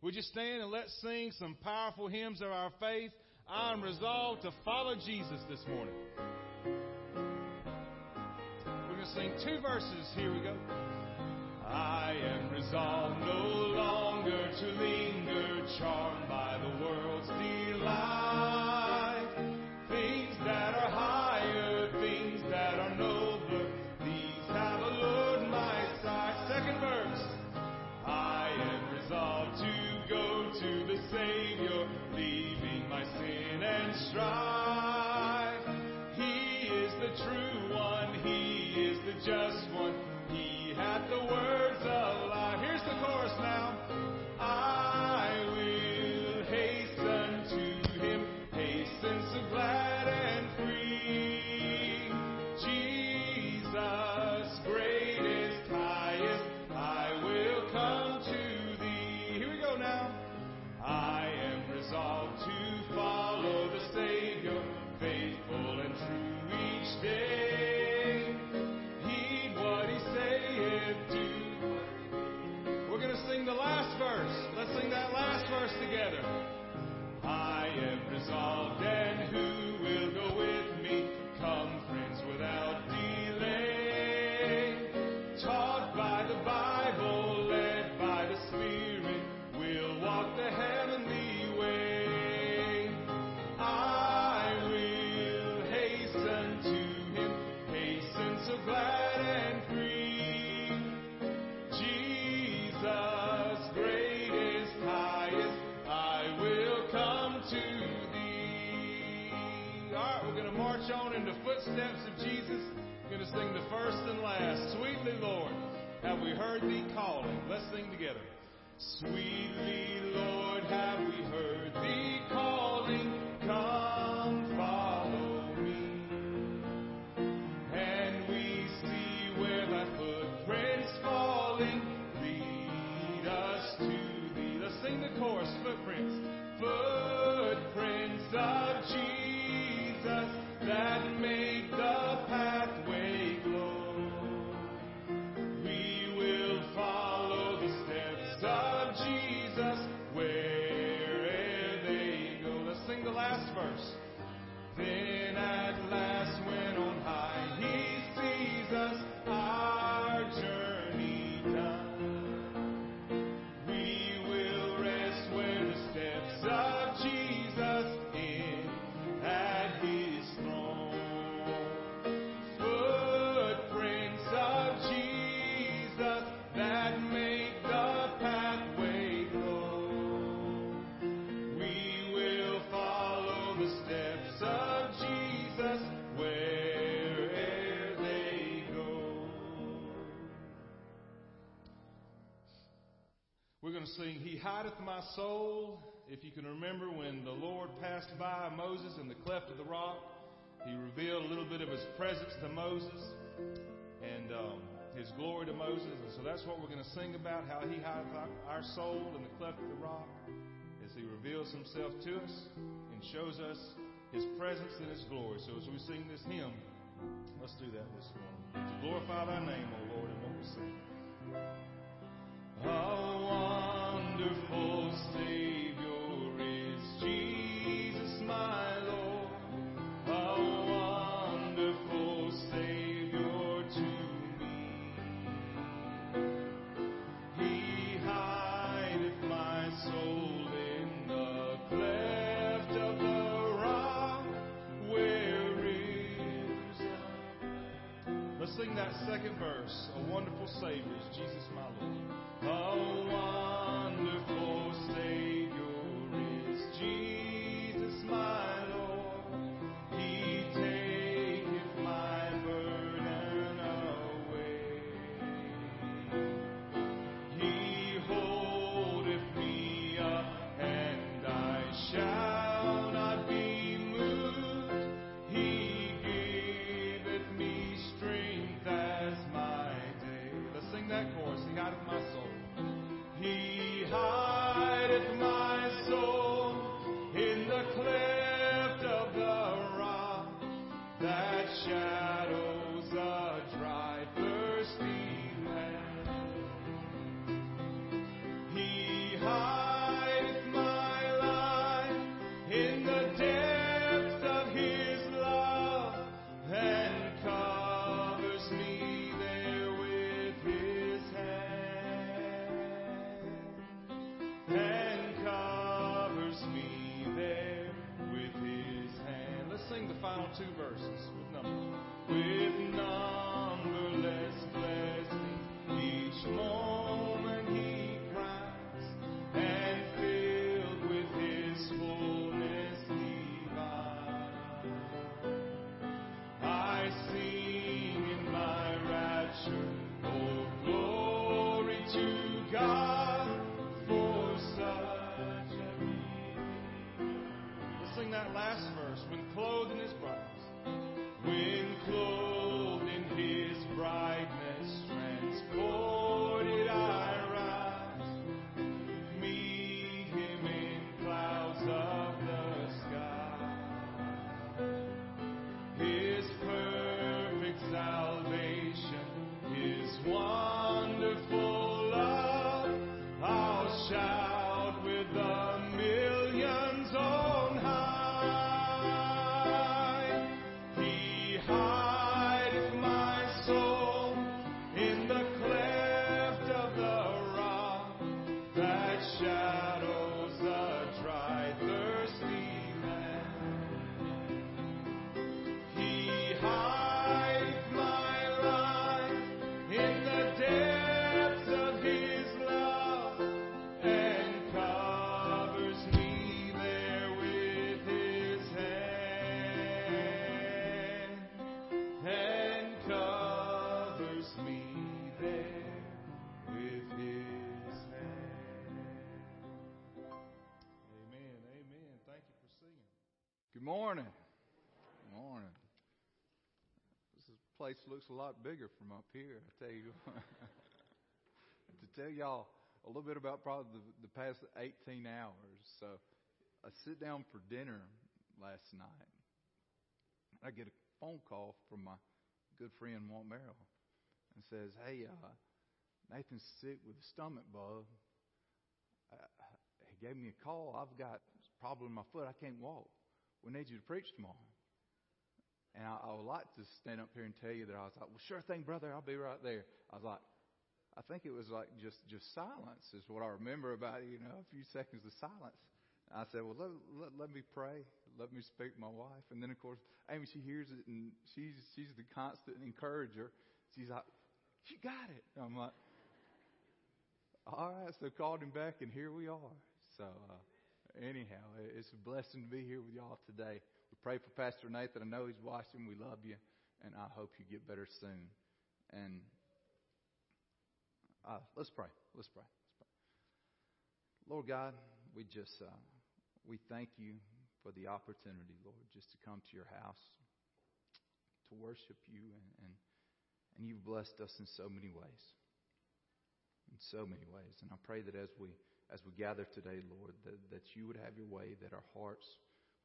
Would you stand and let's sing some powerful hymns of our faith? I'm resolved to follow Jesus this morning. We're going to sing two verses. Here we go. I am resolved no longer to linger, footsteps of Jesus. We're going to sing the first and last. Sweetly, Lord, have we heard Thee calling? Let's sing together. Sweetly, We're going to sing, He hideth my soul. If you can remember when the Lord passed by Moses in the cleft of the rock, He revealed a little bit of His presence to Moses and um, His glory to Moses. And so that's what we're going to sing about, how He hideth our- soul in the cleft of the rock as He reveals Himself to us and shows us His presence and His glory. So as we sing this hymn, let's do that this morning. To glorify Thy name, O Lord, in what we sing. How wonderful Savior sing that second verse. A wonderful Savior is Jesus my Lord. A wonderful shine. Looks a lot bigger from up here, I tell you. to tell y'all a little bit about probably the, the past 18 hours. So I sit down for dinner last night. I get a phone call from my good friend Walt Merrill and says, Hey, uh, Nathan's sick with a stomach bug. Uh, he gave me a call. I've got a problem in my foot. I can't walk. We need you to preach tomorrow. And I, I would like to stand up here and tell you that I was like, well, sure thing, brother. I'll be right there. I was like, I think it was like just, just silence is what I remember about you know, a few seconds of silence. I said, well, let, let, let me pray. Let me speak to my wife. And then, of course, Amy, she hears it and she's, she's the constant encourager. She's like, you got it. I'm like, all right. So called him back and here we are. So, uh, anyhow, it's a blessing to be here with y'all today. Pray for Pastor Nathan. I know he's watching. We love you, and I hope you get better soon. And uh, let's pray. Let's pray. Let's pray. Lord God, we just uh, we thank you for the opportunity, Lord, just to come to your house to worship you, and and, and you've blessed us in so many ways, in so many ways. And I pray that as we as we gather today, Lord, that, that you would have your way, that our hearts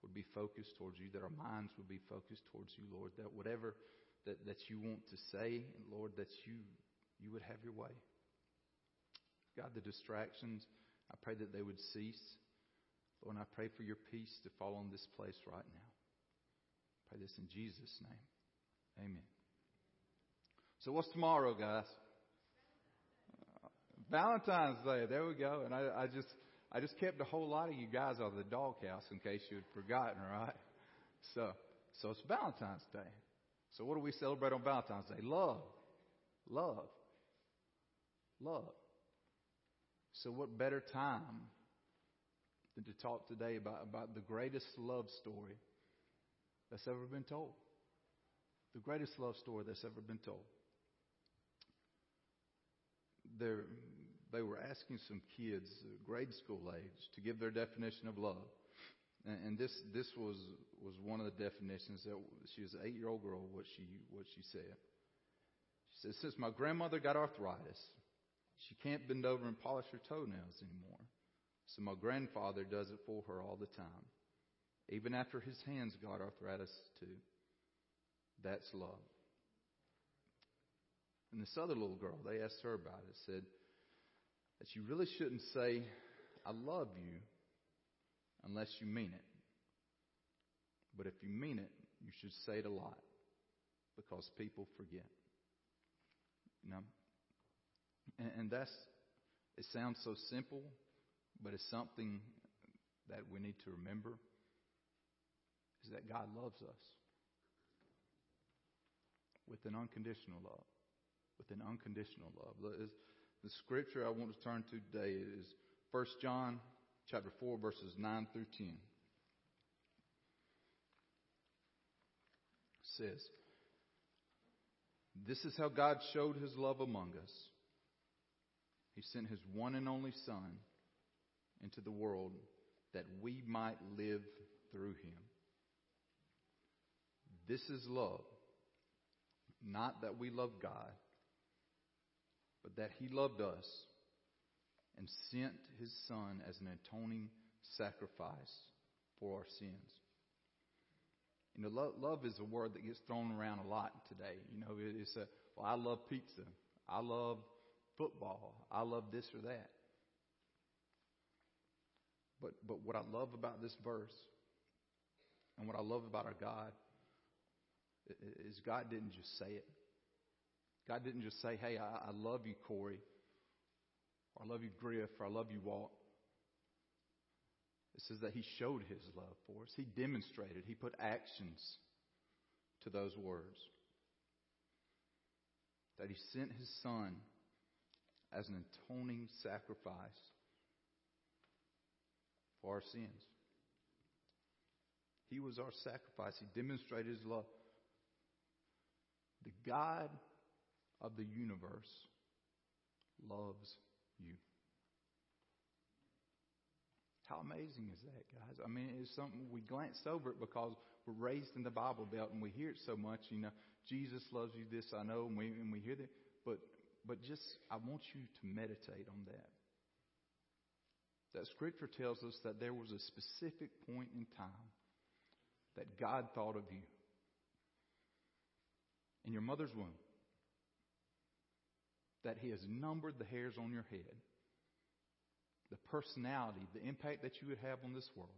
would be focused towards you, that our minds would be focused towards you, Lord, that whatever that, that you want to say, Lord, that you you would have your way. God, the distractions, I pray that they would cease. Lord, and I pray for your peace to fall on this place right now. I pray this in Jesus' name. Amen. So what's tomorrow, guys? Valentine's Day. There we go. And I, I just I just kept a whole lot of you guys out of the doghouse in case you had forgotten, right? So so it's Valentine's Day. So what do we celebrate on Valentine's Day? Love. Love. Love. So what better time than to talk today about, about the greatest love story that's ever been told? The greatest love story that's ever been told. They're, they were asking some kids, uh, grade school age, to give their definition of love. And, this this was was one of the definitions that she was an eight year old girl. What she what she said. She said, "Since my grandmother got arthritis, she can't bend over and polish her toenails anymore. So my grandfather does it for her all the time, even after his hands got arthritis too. That's love." And this other little girl, they asked her about it, said that you really shouldn't say, I love you, unless you mean it. But if you mean it, you should say it a lot, because people forget. You know? And, and that's, it sounds so simple, but it's something that we need to remember is that God loves us. with an unconditional love. With an unconditional love. The scripture I want to turn to today is 1 John chapter 4 verses 9 through 10. It says, This is how God showed his love among us. He sent his one and only Son into the world that we might live through him. This is love. Not that we love God, but that He loved us and sent His Son as an atoning sacrifice for our sins. You know, love, love is a word that gets thrown around a lot today. You know, it's a, well, I love pizza. I love football. I love this or that. But, but what I love about this verse and what I love about our God is God didn't just say it. God didn't just say, hey, I, I love you, Corey, or I love you, Griff, or I love you, Walt. It says that He showed His love for us. He demonstrated, He put actions to those words. That He sent His Son as an atoning sacrifice for our sins. He was our sacrifice. He demonstrated His love. The God of the universe loves you. How amazing is that, guys? I mean, it's something we glance over it because we're raised in the Bible Belt and we hear it so much. You know, Jesus loves you. This I know, and we and we hear that. But but just I want you to meditate on that. That Scripture tells us that there was a specific point in time that God thought of you in your mother's womb that He has numbered the hairs on your head, the personality, the impact that you would have on this world.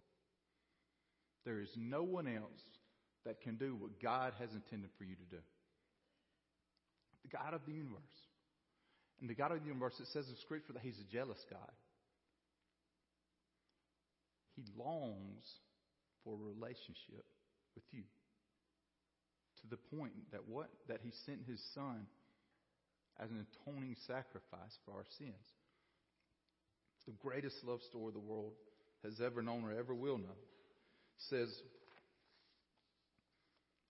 There is no one else that can do what God has intended for you to do. The God of the universe. And the God of the universe, it says in Scripture that He's a jealous God. He longs for a relationship with you to the point that what? That he sent his son as an atoning sacrifice for our sins. The greatest love story the world has ever known or ever will know. Says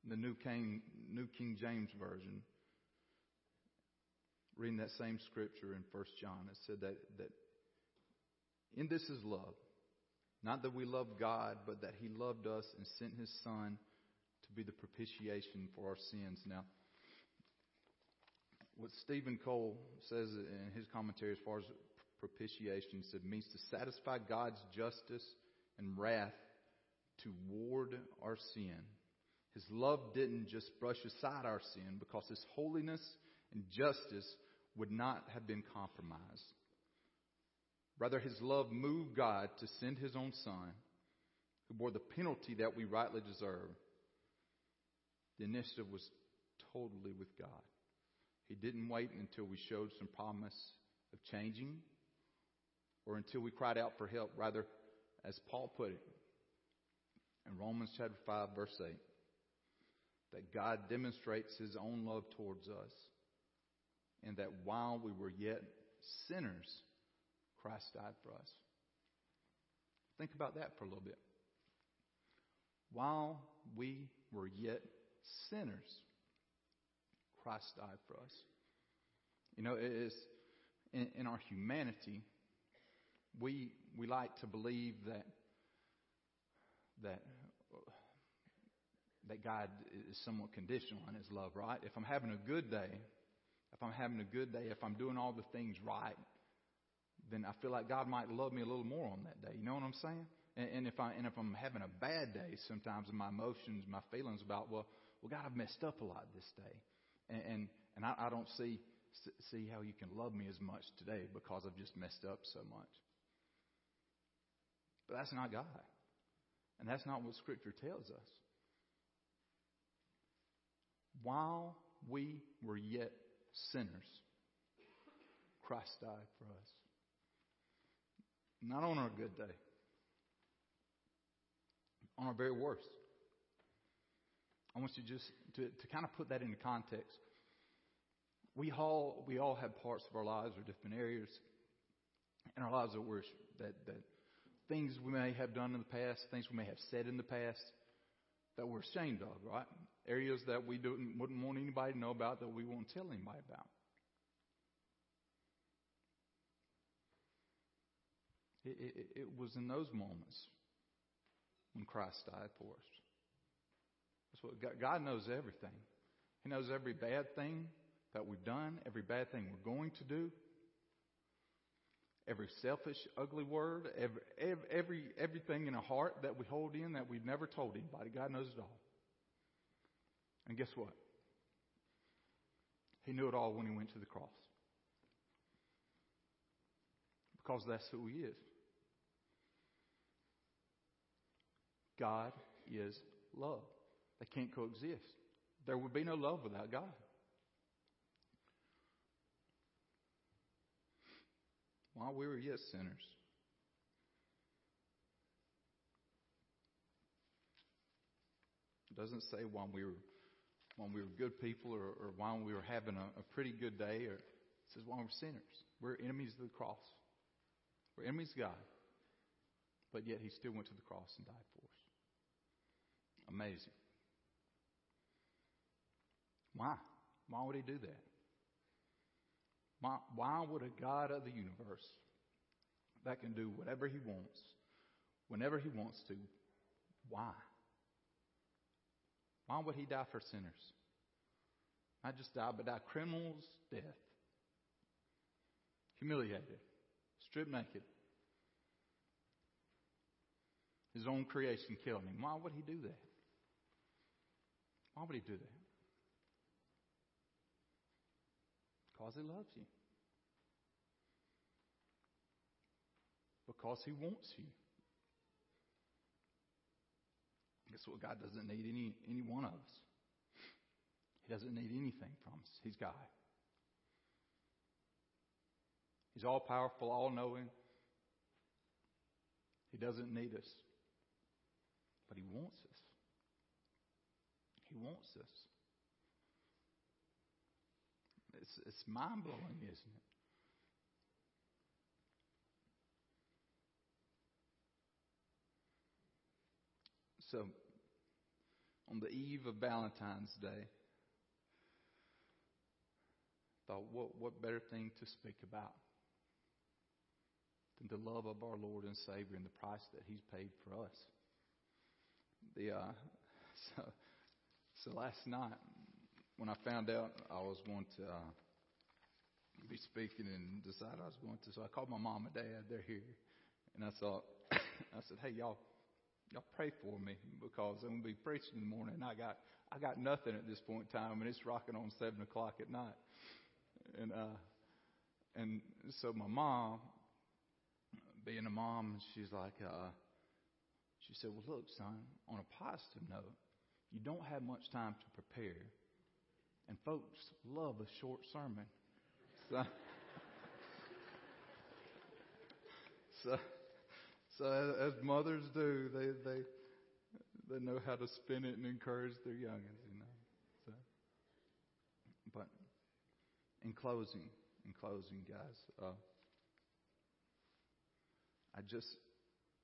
in the New King, New King James Version, reading that same scripture in 1 John, it said that, that in this is love. Not that we love God, but that He loved us and sent His Son to be the propitiation for our sins. Now, what Stephen Cole says in his commentary as far as propitiation said means to satisfy God's justice and wrath toward our sin. His love didn't just brush aside our sin because his holiness and justice would not have been compromised. Rather, his love moved God to send his own son who bore the penalty that we rightly deserve the initiative was totally with God. He didn't wait until we showed some promise of changing or until we cried out for help. Rather, as Paul put it in Romans chapter 5, verse 8, that God demonstrates his own love towards us and that while we were yet sinners, Christ died for us. Think about that for a little bit. While we were yet sinners, Christ died for us. You know, it is in, in our humanity, we we like to believe that that that God is somewhat conditional in His love, right? If I'm having a good day, if I'm having a good day, if I'm doing all the things right, then I feel like God might love me a little more on that day. You know what I'm saying? And, and if I and if I'm having a bad day, sometimes my emotions, my feelings about well, well, God, I've messed up a lot this day, and and, and I, I don't see see how you can love me as much today because I've just messed up so much. But that's not God, and that's not what Scripture tells us. While we were yet sinners, Christ died for us. Not on our good day, on our very worst. I want you just to, to kind of put that into context. We all we all have parts of our lives or different areas in our lives that we're that that things we may have done in the past, things we may have said in the past that we're ashamed of, right? Areas that we don't, wouldn't want anybody to know about, that we won't tell anybody about. It, it, it was in those moments when Christ died for us. That's what God, knows everything. He knows every bad thing that we've done, every bad thing we're going to do, every selfish, ugly word, every, every everything in our heart that we hold in that we've never told anybody. God knows it all. And guess what? He knew it all when he went to the cross. Because that's who he is. God is love. They can't coexist. There would be no love without God. While we were yet sinners, it doesn't say while we were when we were good people or, or while we were having a, a pretty good day or it says while we're sinners. We're enemies of the cross. We're enemies of God. But yet he still went to the cross and died for us. Amazing. Why? Why would he do that? Why, why would a God of the universe that can do whatever he wants, whenever he wants to, why? Why would he die for sinners? Not just die, but die criminals' death. Humiliated, stripped naked. His own creation killed him. Why would he do that? Why would he do that? Because he loves you. Because he wants you. Guess what? God doesn't need any, any one of us. He doesn't need anything from us. He's God. He's all powerful, all knowing. He doesn't need us. But He wants us. He wants us. It's, it's mind blowing, isn't it? So, on the eve of Valentine's Day, thought, what, what better thing to speak about than the love of our Lord and Savior and the price that He's paid for us? The uh, so, so last night when I found out I was going to uh, be speaking and decided I was going to, so I called my mom and dad. They're here, and I thought, I said, "Hey, y'all, y'all pray for me because I'm going to be preaching in the morning. I got I got nothing at this point in time, and it's rocking on seven o'clock at night. And uh, and so my mom, being a mom, she's like, uh, she said, "Well, look, son, on a positive note, you don't have much time to prepare, and folks love a short sermon." So, so so as, mothers do, they they they know how to spin it and encourage their youngins, you know. So, but in closing, in closing, guys, uh, I just,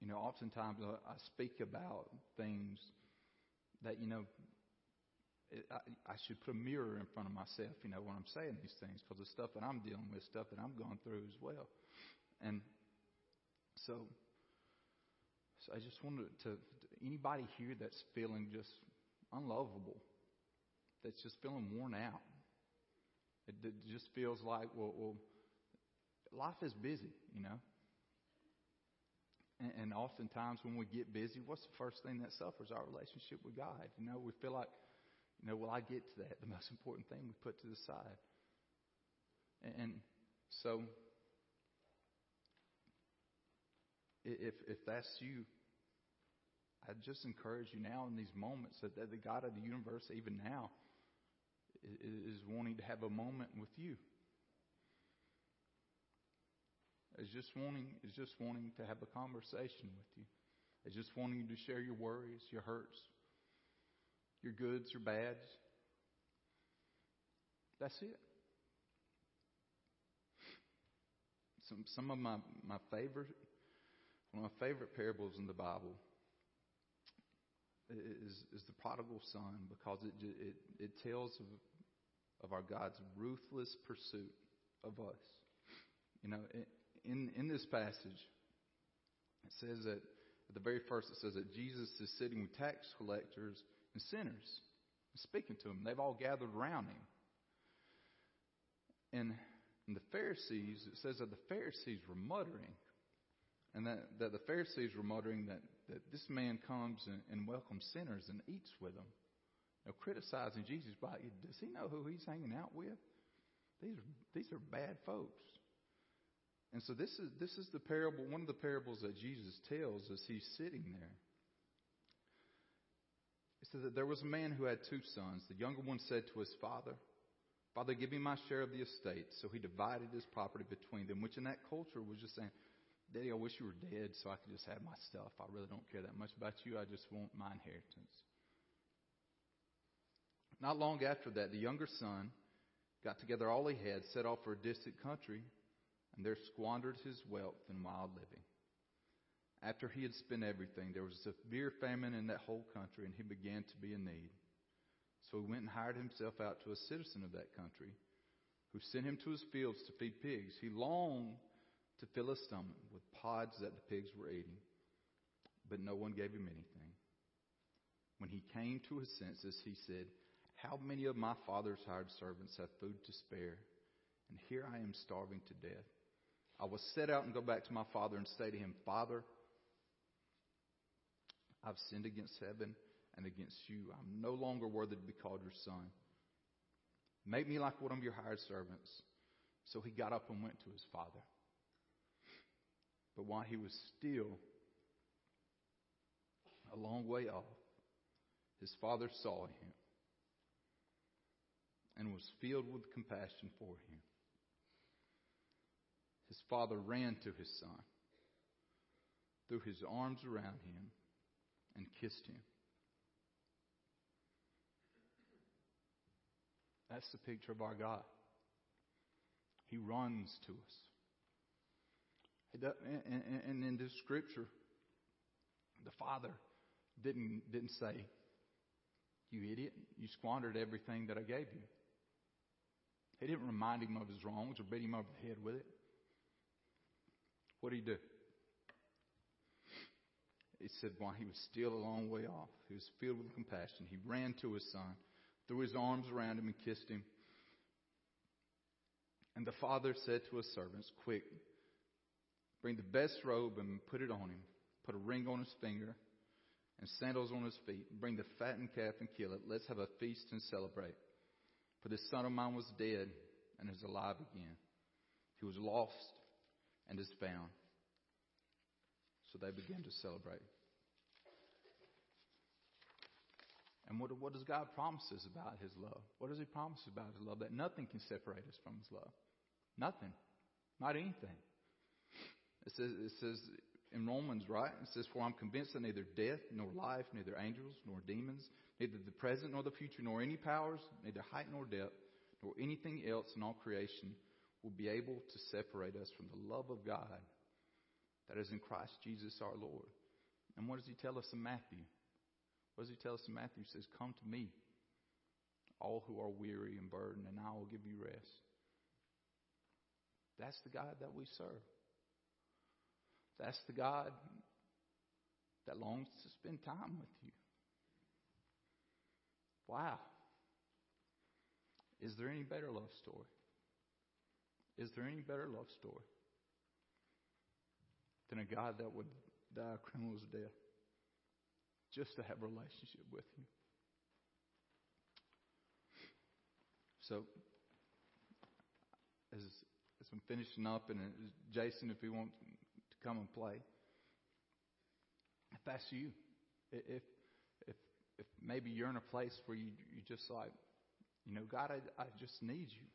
you know, oftentimes I speak about things that you know. I, should put a mirror in front of myself, you know, when I'm saying these things, because the stuff that I'm dealing with, stuff that I'm going through as well, and so so I just wanted to, anybody here that's feeling just unlovable, that's just feeling worn out, it, it just feels like, well, well, life is busy, you know. And, and oftentimes when we get busy, what's the first thing that suffers? Our relationship with God. You know, we feel like, you know, will I get to that? The most important thing we put to the side. And, and so if if that's you, I just encourage you now in these moments that, that the God of the universe, even now, is wanting to have a moment with you. Is just wanting is just wanting to have a conversation with you. Is just wanting you to share your worries, your hurts, your goods or bads. That's it. Some some of my, my favorite one of my favorite parables in the Bible is is the prodigal son because it it it tells of of our God's ruthless pursuit of us. You know, in in this passage, it says that at the very first it says that Jesus is sitting with tax collectors and sinners, speaking to them. They've all gathered around him. And, and the Pharisees, it says that the Pharisees were muttering. And that, that the Pharisees were muttering that, that this man comes and, and welcomes sinners and eats with them. Know, criticizing Jesus by, does he know who he's hanging out with? These are, these are bad folks. And so this is, this is the parable, one of the parables that Jesus tells as he's sitting there. It says that there was a man who had two sons. The younger one said to his father, Father, give me my share of the estate. So he divided his property between them, which in that culture was just saying, Daddy, I wish you were dead so I could just have my stuff. I really don't care that much about you. I just want my inheritance. Not long after that, the younger son got together all he had, set off for a distant country, and there squandered his wealth in wild living. After he had spent everything, there was a severe famine in that whole country, and he began to be in need. So he went and hired himself out to a citizen of that country, who sent him to his fields to feed pigs. He longed to fill his stomach with pods that the pigs were eating, but no one gave him anything. When he came to his senses, he said, How many of my father's hired servants have food to spare? And here I am starving to death. I will set out and go back to my father and say to him, Father, I've sinned against heaven and against you. I'm no longer worthy to be called your son. Make me like one of your hired servants. So he got up and went to his father. But while he was still a long way off, his father saw him and was filled with compassion for him. His father ran to his son, threw his arms around him, and kissed him. That's the picture of our God. He runs to us. And in this scripture, the Father didn't, didn't say, You idiot, you squandered everything that I gave you. He didn't remind him of his wrongs or beat him over the head with it. What did he do? He said, while he was still a long way off, he was filled with compassion. He ran to his son threw his arms around him and kissed him. And the father said to his servants, Quick, bring the best robe and put it on him. Put a ring on his finger and sandals on his feet. Bring the fattened calf and kill it. Let's have a feast and celebrate. For this son of mine was dead and is alive again. He was lost and is found. So they began to celebrate. And what, what does God promise us about His love? What does He promise about His love? That nothing can separate us from His love. Nothing. Not anything. It says, it says in Romans, right? It says, For I'm convinced that neither death, nor life, neither angels, nor demons, neither the present nor the future, nor any powers, neither height nor depth, nor anything else in all creation will be able to separate us from the love of God that is in Christ Jesus our Lord. And what does he tell us in Matthew? What does he tell us in Matthew? He says, Come to me, all who are weary and burdened, and I will give you rest. That's the God that we serve. That's the God that longs to spend time with you. Wow. Is there any better love story? Is there any better love story than a God that would die a criminal's death? just to have a relationship with you. So, as, as I'm finishing up, and Jason, if you want to come and play, if that's you, if if if maybe you're in a place where you you just like, you know, God, I, I just need you.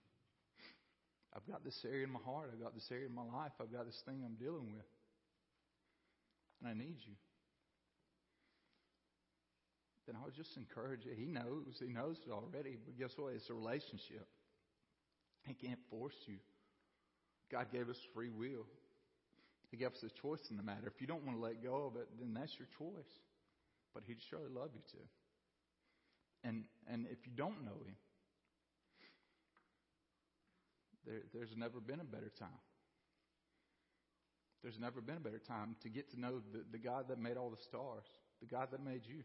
I've got this area in my heart. I've got this area in my life. I've got this thing I'm dealing with, and I need you. then I would just encourage you. He knows. He knows it already. But guess what? It's a relationship. He can't force you. God gave us free will. He gave us a choice in the matter. If you don't want to let go of it, then that's your choice. But He'd surely love you to. And and if you don't know Him, there, there's never been a better time. There's never been a better time to get to know the, the God that made all the stars, the God that made you.